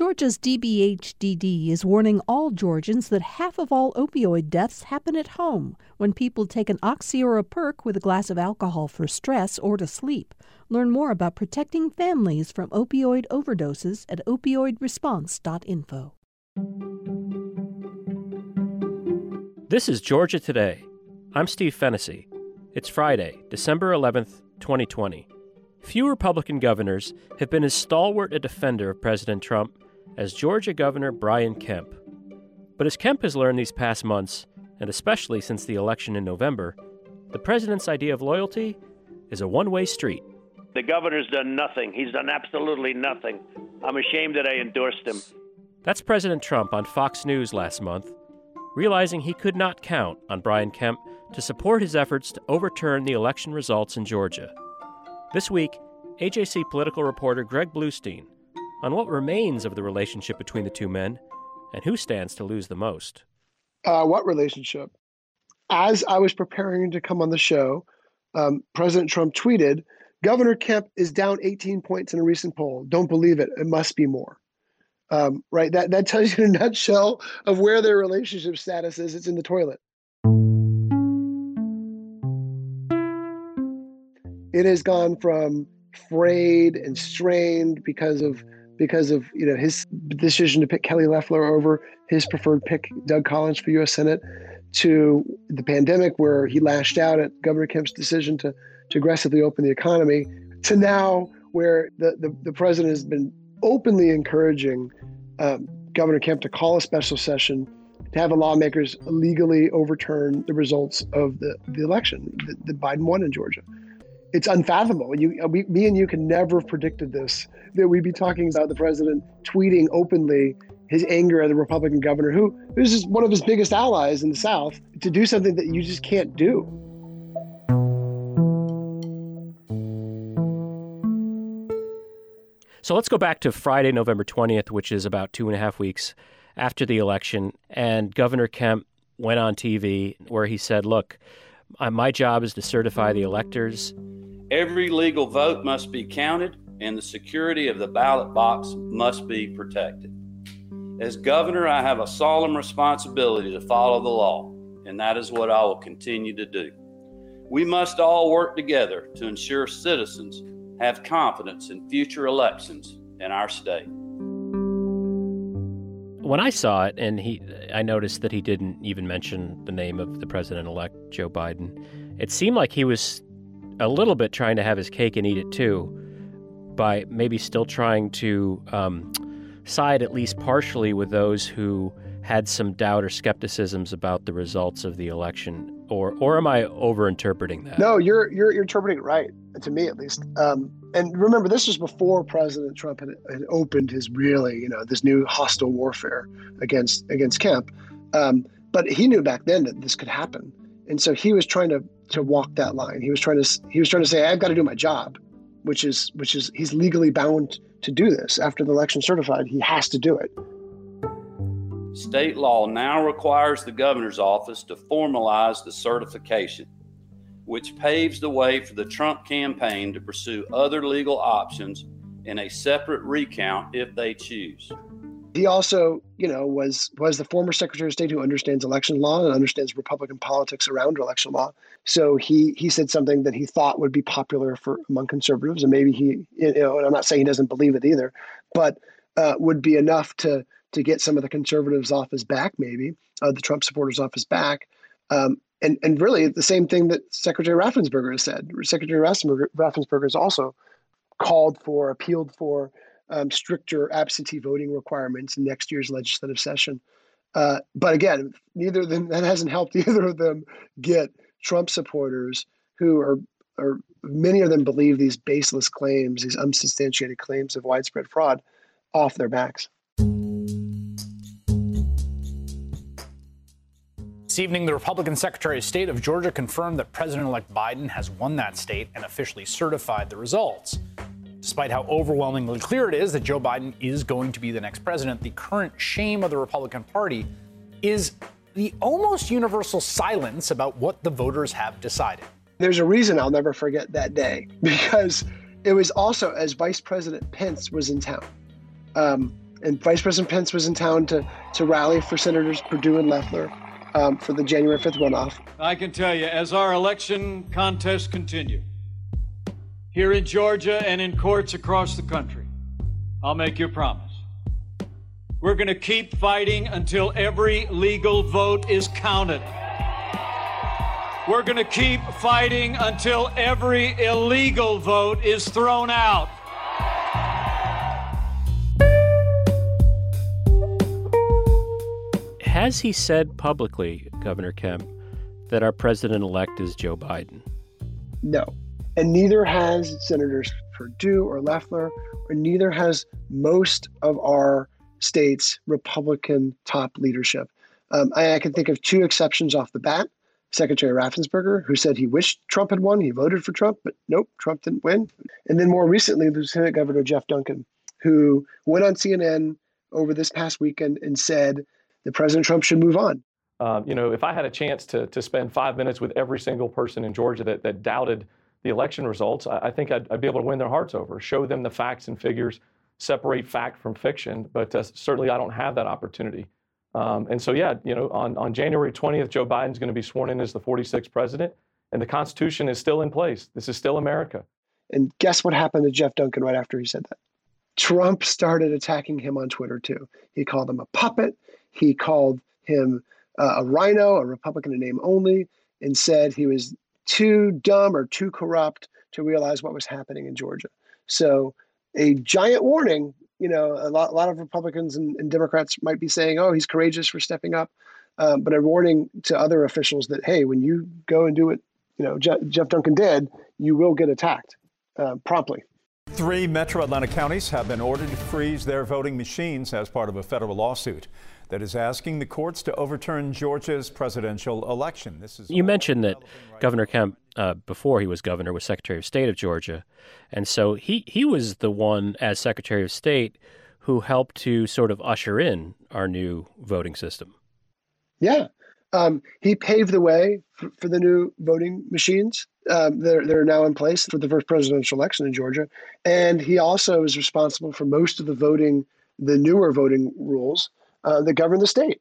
Georgia's DBHDD is warning all Georgians that half of all opioid deaths happen at home when people take an oxy or a perk with a glass of alcohol for stress or to sleep. Learn more about protecting families from opioid overdoses at opioidresponse.info. This is Georgia Today. I'm Steve Fennessy. It's Friday, December 11th, 2020. Few Republican governors have been as stalwart a defender of President Trump as Georgia Governor Brian Kemp. But as Kemp has learned these past months, and especially since the election in November, the president's idea of loyalty is a one way street. The governor's done nothing. He's done absolutely nothing. I'm ashamed that I endorsed him. That's President Trump on Fox News last month, realizing he could not count on Brian Kemp to support his efforts to overturn the election results in Georgia. This week, AJC political reporter Greg Bluestein on what remains of the relationship between the two men and who stands to lose the most. Uh, what relationship? As I was preparing to come on the show, um, President Trump tweeted, Governor Kemp is down 18 points in a recent poll. Don't believe it. It must be more. Um, right? That, that tells you in a nutshell of where their relationship status is. It's in the toilet. it has gone from frayed and strained because of because of you know his decision to pick Kelly Loeffler over his preferred pick Doug Collins for U.S. Senate to the pandemic where he lashed out at Governor Kemp's decision to to aggressively open the economy to now where the the, the president has been openly encouraging um, Governor Kemp to call a special session to have the lawmakers legally overturn the results of the, the election that, that Biden won in Georgia it's unfathomable. You, uh, we, me and you can never have predicted this. That we'd be talking about the president tweeting openly his anger at the Republican governor, who who is just one of his biggest allies in the South, to do something that you just can't do. So let's go back to Friday, November 20th, which is about two and a half weeks after the election. And Governor Kemp went on TV where he said, Look, my job is to certify the electors Every legal vote must be counted, and the security of the ballot box must be protected. As governor, I have a solemn responsibility to follow the law, and that is what I will continue to do. We must all work together to ensure citizens have confidence in future elections in our state. When I saw it, and he, I noticed that he didn't even mention the name of the president-elect Joe Biden. It seemed like he was a little bit trying to have his cake and eat it too, by maybe still trying to um, side at least partially with those who had some doubt or skepticisms about the results of the election. Or, or am I overinterpreting that? No, you're you're, you're interpreting it right, to me at least. Um, and remember, this was before President Trump had, had, opened his really, you know, this new hostile warfare against against Kemp. Um, but he knew back then that this could happen, and so he was trying to to walk that line. He was trying to he was trying to say I've got to do my job, which is which is he's legally bound to do this after the election certified. He has to do it. State law now requires the governor's office to formalize the certification, which paves the way for the Trump campaign to pursue other legal options in a separate recount if they choose. He also, you know, was was the former Secretary of State who understands election law and understands Republican politics around election law. So he he said something that he thought would be popular for among conservatives, and maybe he, you know, and I'm not saying he doesn't believe it either, but uh, would be enough to to get some of the conservatives off his back, maybe uh, the Trump supporters off his back. Um, and and really the same thing that Secretary Raffensperger has said. Secretary Raffensperger has also called for, appealed for um, stricter absentee voting requirements in next year's legislative session. Uh, but again, neither of them that hasn't helped either of them get Trump supporters who are are many of them believe these baseless claims, these unsubstantiated claims of widespread fraud, off their backs. This evening, the Republican Secretary of State of Georgia confirmed that President elect Biden has won that state and officially certified the results. Despite how overwhelmingly clear it is that Joe Biden is going to be the next president, the current shame of the Republican Party is the almost universal silence about what the voters have decided. There's a reason I'll never forget that day because it was also as Vice President Pence was in town. Um, and Vice President Pence was in town to to rally for Senators Perdue and Loeffler um, for the January 5th runoff. I can tell you, as our election contests continue, here in Georgia and in courts across the country, I'll make you a promise. We're going to keep fighting until every legal vote is counted. We're going to keep fighting until every illegal vote is thrown out. Has he said publicly, Governor Kemp, that our president elect is Joe Biden? No. And neither has Senators Perdue or Loeffler, or neither has most of our states' Republican top leadership. Um, I, I, can think of two exceptions off the bat. Secretary Raffensperger, who said he wished Trump had won. He voted for Trump, but nope, Trump didn't win. And then more recently, Lieutenant Governor Jeff Duncan, who went on CNN over this past weekend and said that President Trump should move on. Um, you know, if I had a chance to, to spend five minutes with every single person in Georgia that, that doubted the election results, I, I think I'd, I'd, be able to win their hearts over, show them the facts and figures, separate fact from fiction. But uh, certainly I don't have that opportunity. Um, and so, yeah, you know, on, on January 20th, Joe Biden's going to be sworn in as the 46th president, and the Constitution is still in place. This is still America. And guess what happened to Jeff Duncan right after he said that? Trump started attacking him on Twitter too. He called him a puppet. He called him uh, a RINO, a Republican in name only, and said he was too dumb or too corrupt to realize what was happening in Georgia. So, a giant warning. You know, a lot, a lot of Republicans and, and Democrats might be saying, "Oh, he's courageous for stepping up," um, but a warning to other officials that, "Hey, when you go and do what you know Je- Jeff Duncan did, you will get attacked uh, promptly." Three metro Atlanta counties have been ordered to freeze their voting machines as part of a federal lawsuit that is asking the courts to overturn Georgia's presidential election. This is you mentioned that right Governor Kemp, uh, before he was governor, was Secretary of State of Georgia, and so he he was the one as Secretary of State who helped to sort of usher in our new voting system. Yeah, um, he paved the way for, for, the new voting machines um, that, are, that are now in place for the first presidential election in Georgia, and he also is responsible for most of the voting, the newer voting rules uh, that govern the state.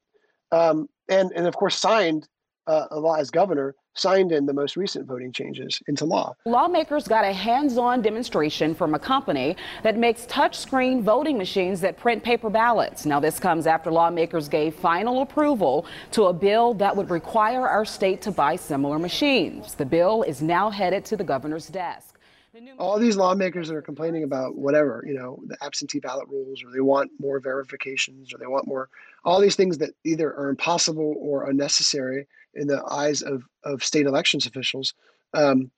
Um, and, and of course, signed uh, a law as governor, signed in the most recent voting changes into law. Lawmakers got a hands on demonstration from a company that makes touchscreen voting machines that print paper ballots. Now, this comes after lawmakers gave final approval to a bill that would require our state to buy similar machines. The bill is now headed to the governor's desk all these lawmakers that are complaining about whatever, you know, the absentee ballot rules, or they want more verifications, or they want more, all these things that either are impossible or unnecessary in the eyes of, of state elections officials, um,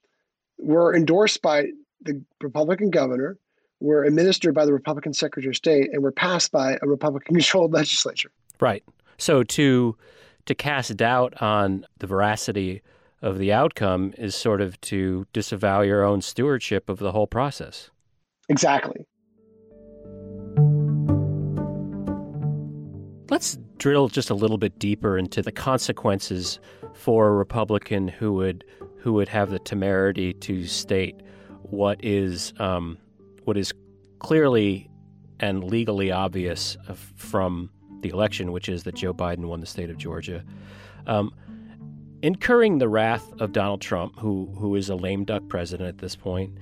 were endorsed by the Republican governor, were administered by the Republican Secretary of State, and were passed by a Republican-controlled legislature. Right. So to to cast doubt on the veracity of the outcome is sort of to disavow your own stewardship of the whole process. Exactly. Let's drill just a little bit deeper into the consequences for a Republican who would who would have the temerity to state what is um, what is clearly and legally obvious from the election, which is that Joe Biden won the state of Georgia. Um, incurring the wrath of Donald Trump, who who is a lame duck president at this point,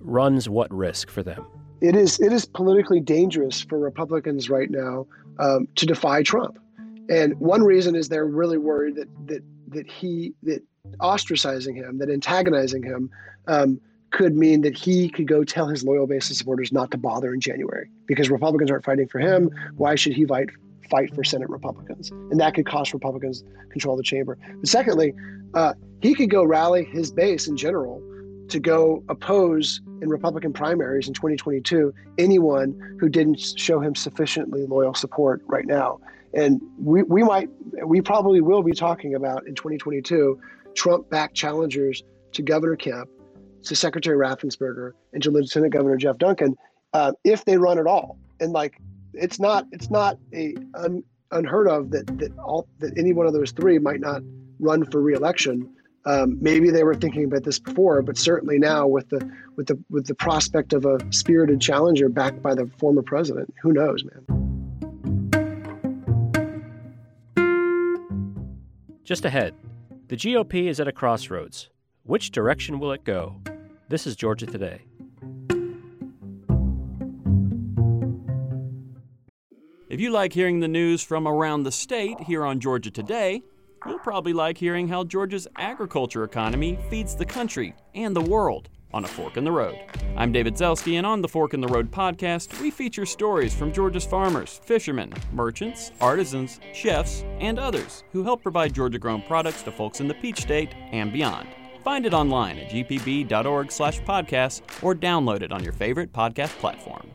runs what risk for them? It is it is politically dangerous for Republicans right now um, to defy Trump, and one reason is they're really worried that that that he that ostracizing him, that antagonizing him. Um, could mean that he could go tell his loyal base of supporters not to bother in January because Republicans aren't fighting for him. Why should he fight fight for Senate Republicans, and that could cost Republicans control of the chamber. But secondly, uh, he could go rally his base in general to go oppose in Republican primaries in 2022 anyone who didn't show him sufficiently loyal support right now. And we, we might, we probably will be talking about in 2022 Trump backed challengers to Governor Kemp, to Secretary Raffensperger, and to Lieutenant Governor Jeff Duncan uh, if they run at all. And like it's not it's not a un, unheard of that that all that any one of those three might not run for reelection. Um, maybe they were thinking about this before, but certainly now with the with the with the prospect of a spirited challenger backed by the former president, who knows, man. Just ahead, the GOP is at a crossroads. Which direction will it go? This is Georgia Today. If you like hearing the news from around the state here on Georgia Today, you'll probably like hearing how Georgia's agriculture economy feeds the country and the world on a fork in the road. I'm David Zelski, and on the Fork in the Road podcast, we feature stories from Georgia's farmers, fishermen, merchants, artisans, chefs, and others who help provide Georgia grown products to folks in the Peach State and beyond. Find it online at gpb.org slash podcast or download it on your favorite podcast platform.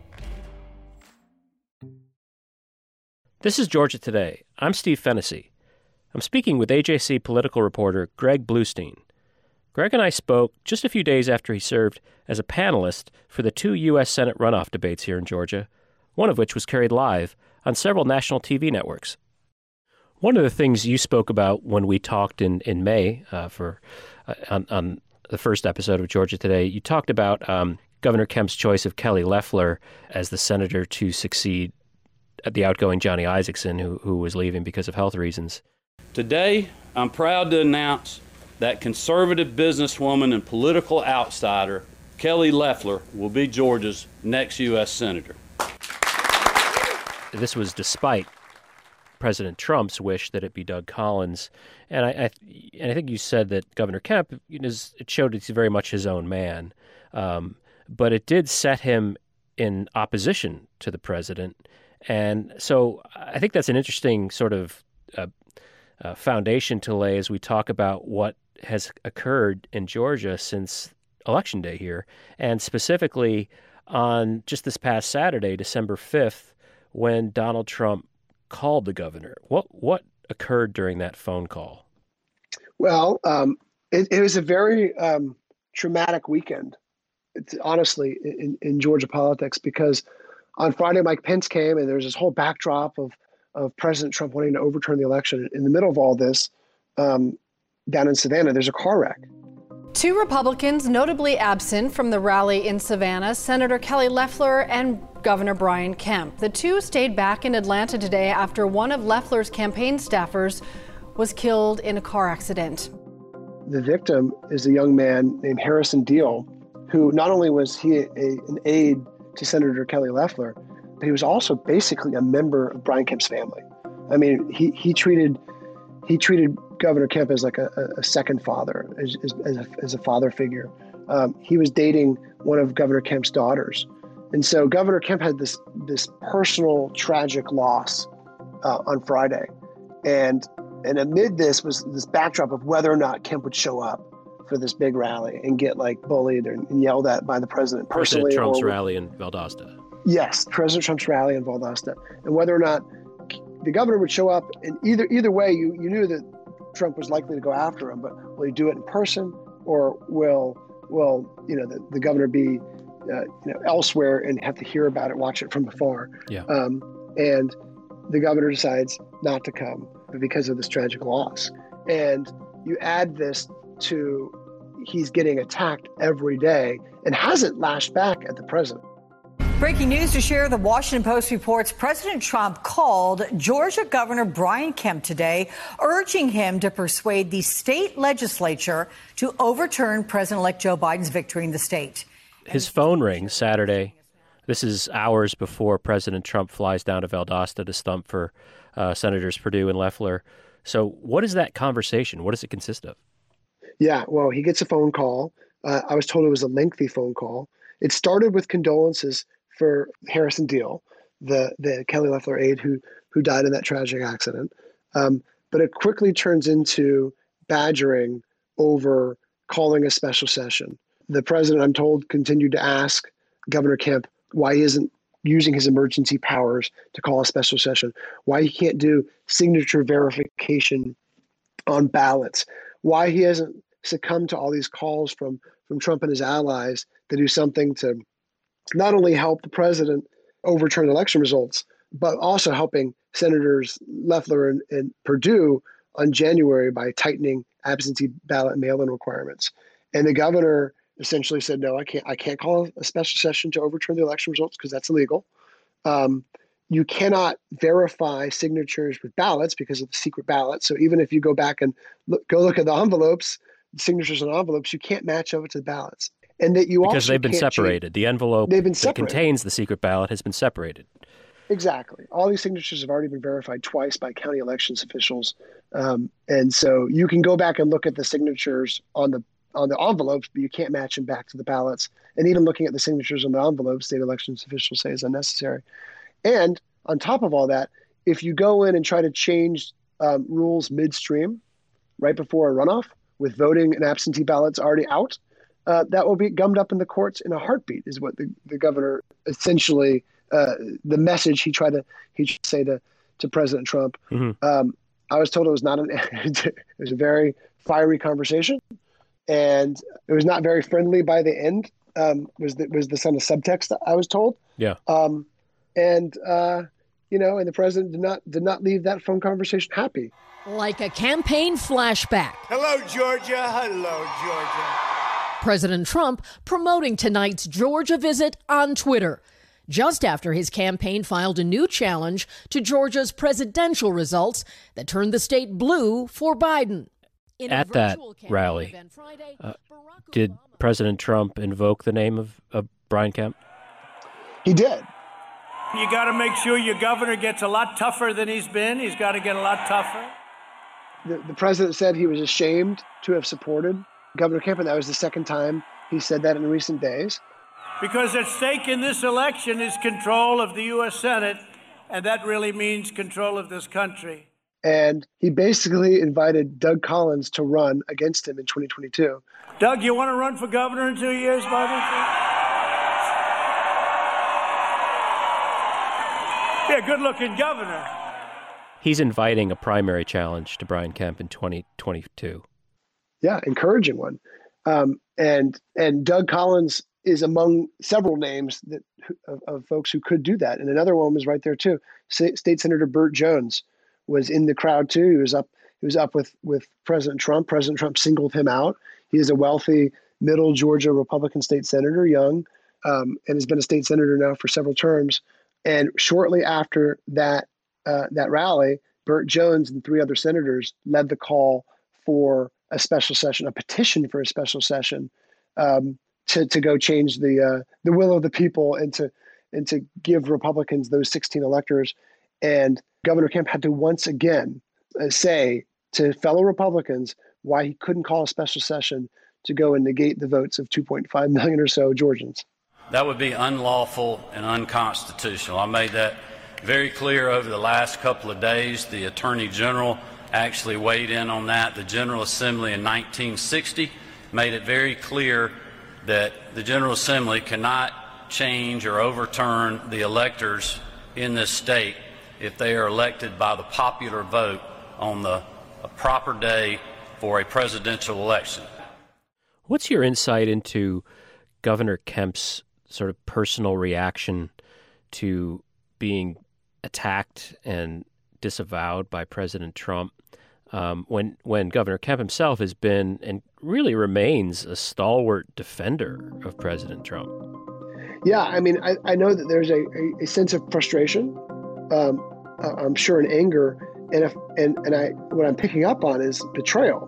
This is Georgia Today. I'm Steve Fennessy. I'm speaking with AJC political reporter Greg Bluestein. Greg and I spoke just a few days after he served as a panelist for the two U.S. Senate runoff debates here in Georgia, one of which was carried live on several national TV networks. One of the things you spoke about when we talked in in May uh, for uh, on, on, the first episode of Georgia Today, you talked about um, Governor Kemp's choice of Kelly Loeffler as the senator to succeed the outgoing Johnny Isakson, who who was leaving because of health reasons. Today, I'm proud to announce that conservative businesswoman and political outsider, Kelly Loeffler, will be Georgia's next U.S. Senator. This was despite President Trump's wish that it be Doug Collins. And I, I and I think you said that Governor Kemp is, it showed he's very much his own man. Um, but it did set him in opposition to the president. And so I think that's an interesting sort of uh, uh, foundation to lay as we talk about what has occurred in Georgia since election day here, and specifically on just this past Saturday, December 5th, when Donald Trump called the governor. What what occurred during that phone call? Well, um, it, it, was a very um, traumatic weekend, it's, honestly, in, in Georgia politics, because on Friday, Mike Pence came, and there's this whole backdrop of of President Trump wanting to overturn the election. In the middle of all this, um, down in Savannah, there's a car wreck. Two Republicans notably absent from the rally in Savannah Senator Kelly Loeffler and Governor Brian Kemp. The two stayed back in Atlanta today after one of Loeffler's campaign staffers was killed in a car accident. The victim is a young man named Harrison Deal, who not only was he a, an aide to Senator Kelly Loeffler, but he was also basically a member of Brian Kemp's family. I mean, he, he treated he treated Governor Kemp as like a, a second father, as, as, a, as a father figure. Um, he was dating one of Governor Kemp's daughters, and so Governor Kemp had this this personal tragic loss uh, on Friday, and and amid this was this backdrop of whether or not Kemp would show up for this big rally and get like bullied and yelled at by the president personally. President Trump's rally in Valdosta. Yes, President Trump's rally in Valdosta, and whether or not the governor would show up, and either either way, you you knew that Trump was likely to go after him, but will he do it in person or will will you know the, the governor be uh, you know elsewhere and have to hear about it, watch it from afar? Yeah. Um, and the governor decides not to come because of this tragic loss. And you add this to he's getting attacked every day and hasn't lashed back at the president. Breaking news to share the Washington Post reports President Trump called Georgia Governor Brian Kemp today, urging him to persuade the state legislature to overturn President elect Joe Biden's victory in the state. His phone rings Saturday. This is hours before President Trump flies down to Valdosta to stump for uh, Senators Perdue and Loeffler. So, what is that conversation? What does it consist of? Yeah, well, he gets a phone call. Uh, I was told it was a lengthy phone call. It started with condolences for Harrison Deal, the the Kelly Loeffler aide who who died in that tragic accident. Um, but it quickly turns into badgering over calling a special session. The president, I'm told, continued to ask Governor Kemp why he isn't using his emergency powers to call a special session, why he can't do signature verification on ballots, why he hasn't succumbed to all these calls from from Trump and his allies to do something to not only help the president overturn election results, but also helping Senators Loeffler and, and Perdue on January by tightening absentee ballot mail-in requirements. And the governor essentially said, "No, I can't. I can't call a special session to overturn the election results because that's illegal. Um, you cannot verify signatures with ballots because of the secret ballot. So even if you go back and look, go look at the envelopes, signatures on envelopes, you can't match up to the ballots. And that you because they've been separated. Change. The envelope they've been that contains the secret ballot has been separated. Exactly. All these signatures have already been verified twice by county elections officials, um, and so you can go back and look at the signatures on the on the envelopes, but you can't match them back to the ballots. And even looking at the signatures on the envelopes, state elections officials say is unnecessary. And on top of all that, if you go in and try to change um, rules midstream, right before a runoff, with voting and absentee ballots already out, uh, that will be gummed up in the courts in a heartbeat. Is what the, the governor essentially uh, the message he tried to he tried to say to to President Trump. Mm-hmm. Um, I was told it was not an it was a very fiery conversation, and it was not very friendly by the end. Um, was the, was the son of subtext I was told. Yeah. Um, and uh, you know, and the president did not did not leave that phone conversation happy. Like a campaign flashback. Hello, Georgia. Hello, Georgia. President Trump promoting tonight's Georgia visit on Twitter just after his campaign filed a new challenge to Georgia's presidential results that turned the state blue for Biden. In At that rally, Friday, uh, did President Trump invoke the name of, of Brian Kemp? He did. You got to make sure your governor gets a lot tougher than he's been. He's got to get a lot tougher. The, the president said he was ashamed to have supported Governor Kemp, and that was the second time he said that in recent days because at stake in this election is control of the U.S. Senate, and that really means control of this country. And he basically invited Doug Collins to run against him in 2022. Doug, you want to run for governor in two years, Bobby? Yeah, good looking governor. He's inviting a primary challenge to Brian Kemp in 2022. Yeah, encouraging one. Um, and and Doug Collins is among several names that of, of, folks who could do that. And another one was right there too. State Senator Burt Jones was in the crowd too. He was up. He was up with with President Trump. President Trump singled him out. He is a wealthy middle Georgia Republican state senator, young, um, and has been a state senator now for several terms. And shortly after that uh, that rally, Burt Jones and three other senators led the call for a special session, a petition for a special session. Um, to to go change the uh, the will of the people and to and to give Republicans those 16 electors. And Governor Kemp had to once again uh, say to fellow Republicans why he couldn't call a special session to go and negate the votes of 2.5 million or so Georgians. That would be unlawful and unconstitutional. I made that very clear over the last couple of days. The Attorney General actually weighed in on that. The General Assembly in 1960 made it very clear that the General Assembly cannot change or overturn the electors in this state if they are elected by the popular vote on the proper day for a presidential election. What's your insight into Governor Kemp's sort of personal reaction to being attacked and disavowed by President Trump? Um, when when Governor Kemp himself has been and really remains a stalwart defender of President Trump. Yeah, I mean, I, I know that there's a, a, a sense of frustration, um, I'm sure, and anger, and if and and I what I'm picking up on is betrayal.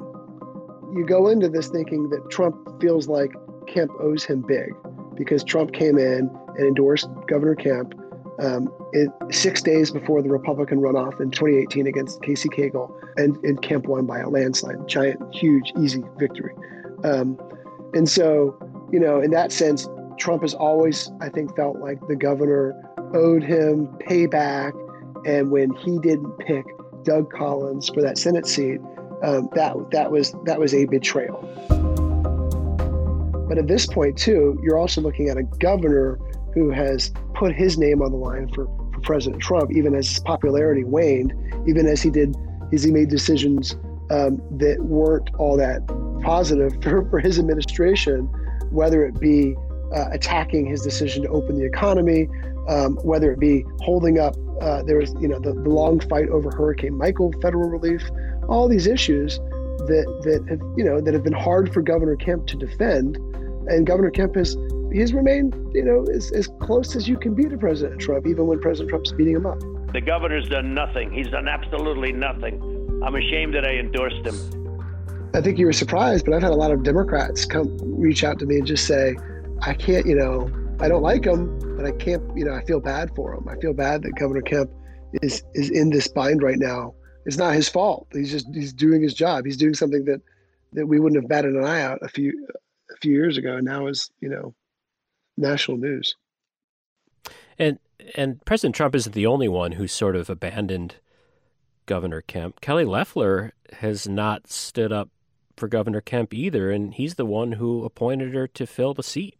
You go into this thinking that Trump feels like Kemp owes him big because Trump came in and endorsed Governor Kemp um, it, six days before the Republican runoff in 2018 against Casey Cagle, and, and Kemp won by a landslide, giant, huge, easy victory. Um, and so, you know, in that sense, Trump has always, I think, felt like the governor owed him payback. And when he didn't pick Doug Collins for that Senate seat, um, that that was that was a betrayal. But at this point, too, you're also looking at a governor who has put his name on the line for, for President Trump, even as his popularity waned, even as he did, as he made decisions um, that weren't all that positive for, for his administration, whether it be uh, attacking his decision to open the economy, um, whether it be holding up, uh, there was, you know, the, the long fight over Hurricane Michael, federal relief, all these issues that that have, you know, that have been hard for Governor Kemp to defend, and Governor Kemp has he's remained, you know, as, as close as you can be to President Trump, even when President Trump's beating him up. The governor's done nothing. He's done absolutely nothing. I'm ashamed that I endorsed him. I think you were surprised, but I've had a lot of Democrats come reach out to me and just say, I can't, you know, I don't like him, but I can't, you know, I feel bad for him. I feel bad that Governor Kemp is is in this bind right now. It's not his fault. He's just he's doing his job. He's doing something that that we wouldn't have batted an eye out a few a few years ago, and now is you know national news. And and President Trump isn't the only one who sort of abandoned Governor Kemp. Kelly Loeffler has not stood up for Governor Kemp either, and he's the one who appointed her to fill the seat.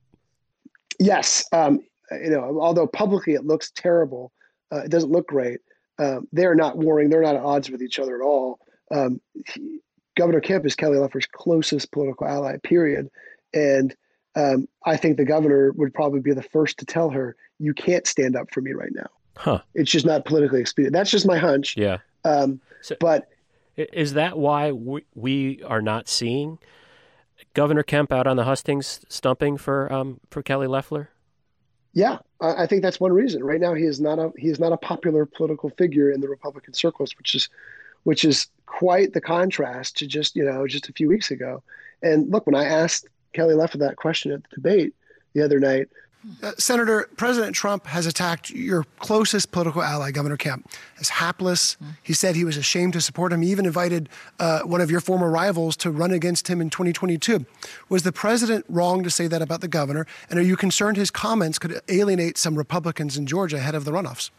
Yes, um, you know, although publicly it looks terrible, uh, it doesn't look great. Um, they're not warring; they're not at odds with each other at all. Um, he, Governor Kemp is Kelly Loeffler's closest political ally. Period, and um, I think the governor would probably be the first to tell her, "You can't stand up for me right now." Huh? It's just not politically expedient. That's just my hunch. Yeah. Um, So- but Is that why we, we are not seeing Governor Kemp out on the hustings stumping for um, for Kelly Loeffler? Yeah, I I think that's one reason. Right now, he is not a he is not a popular political figure in the Republican circles, which is which is quite the contrast to just you know just a few weeks ago. And look, when I asked Kelly Loeffler that question at the debate the other night, Uh, Senator, President Trump has attacked your closest political ally, Governor Kemp, as hapless. He said he was ashamed to support him. He even invited uh, one of your former rivals to run against him in 2022. Was the president wrong to say that about the governor? And are you concerned his comments could alienate some Republicans in Georgia ahead of the runoffs?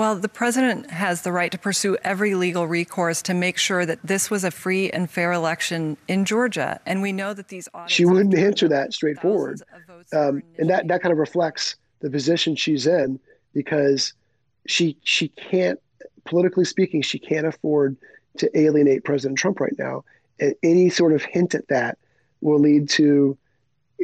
Well, the president has the right to pursue every legal recourse to make sure that this was a free and fair election in Georgia. And we know that these audits. she wouldn't answer that straightforward, um, and that that kind of reflects the position she's in because she she can't politically speaking she can't afford to alienate President Trump right now, and any sort of hint at that will lead to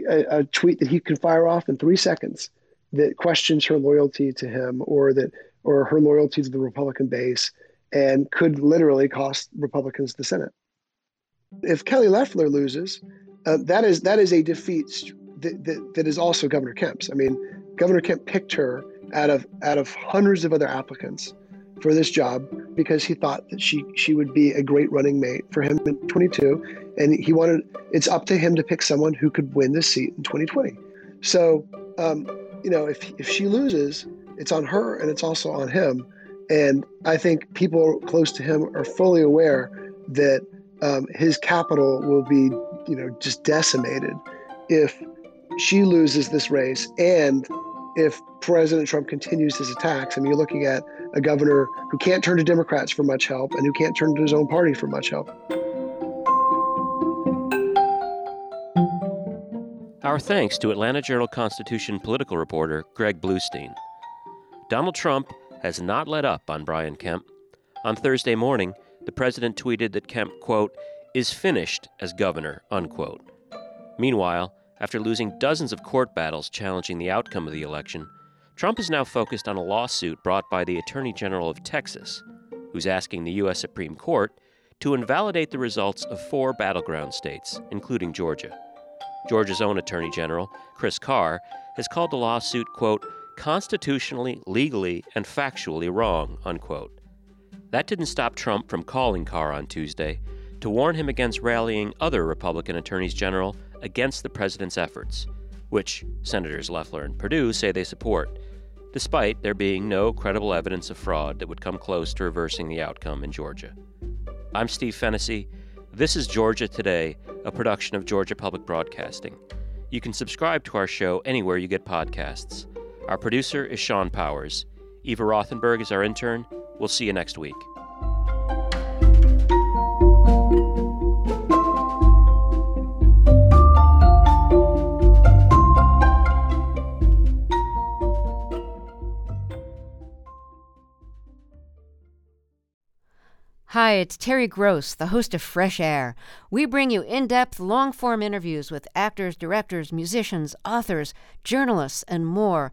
a, a tweet that he can fire off in three seconds that questions her loyalty to him or that or her loyalty to the Republican base and could literally cost Republicans the Senate. If Kelly Loeffler loses, uh, that is that is a defeat that, that, that is also Governor Kemp's. I mean, Governor Kemp picked her out of out of hundreds of other applicants for this job because he thought that she she would be a great running mate for him in 22, and he wanted. It's up to him to pick someone who could win this seat in 2020. So, um, you know, if if she loses, it's on her and it's also on him. And I think people close to him are fully aware that um, his capital will be, you know, just decimated if she loses this race and if President Trump continues his attacks. I mean, you're looking at a governor who can't turn to Democrats for much help and who can't turn to his own party for much help. Our thanks to Atlanta Journal Constitution political reporter Greg Bluestein. Donald Trump has not let up on Brian Kemp. On Thursday morning, the president tweeted that Kemp, quote, is finished as governor, unquote. Meanwhile, after losing dozens of court battles challenging the outcome of the election, Trump is now focused on a lawsuit brought by the Attorney General of Texas, who's asking the U.S. Supreme Court to invalidate the results of four battleground states, including Georgia. Georgia's own Attorney General, Chris Carr, has called the lawsuit, quote, constitutionally, legally, and factually wrong, unquote. That didn't stop Trump from calling Carr on Tuesday to warn him against rallying other Republican attorneys general against the president's efforts, which Senators Loeffler and Perdue say they support, despite there being no credible evidence of fraud that would come close to reversing the outcome in Georgia. I'm Steve Fennessy. This is Georgia Today, a production of Georgia Public Broadcasting. You can subscribe to our show anywhere you get podcasts. Our producer is Sean Powers. Eva Rothenberg is our intern. We'll see you next week. Hi, it's Terry Gross, the host of Fresh Air. We bring you in depth, long form interviews with actors, directors, musicians, authors, journalists, and more.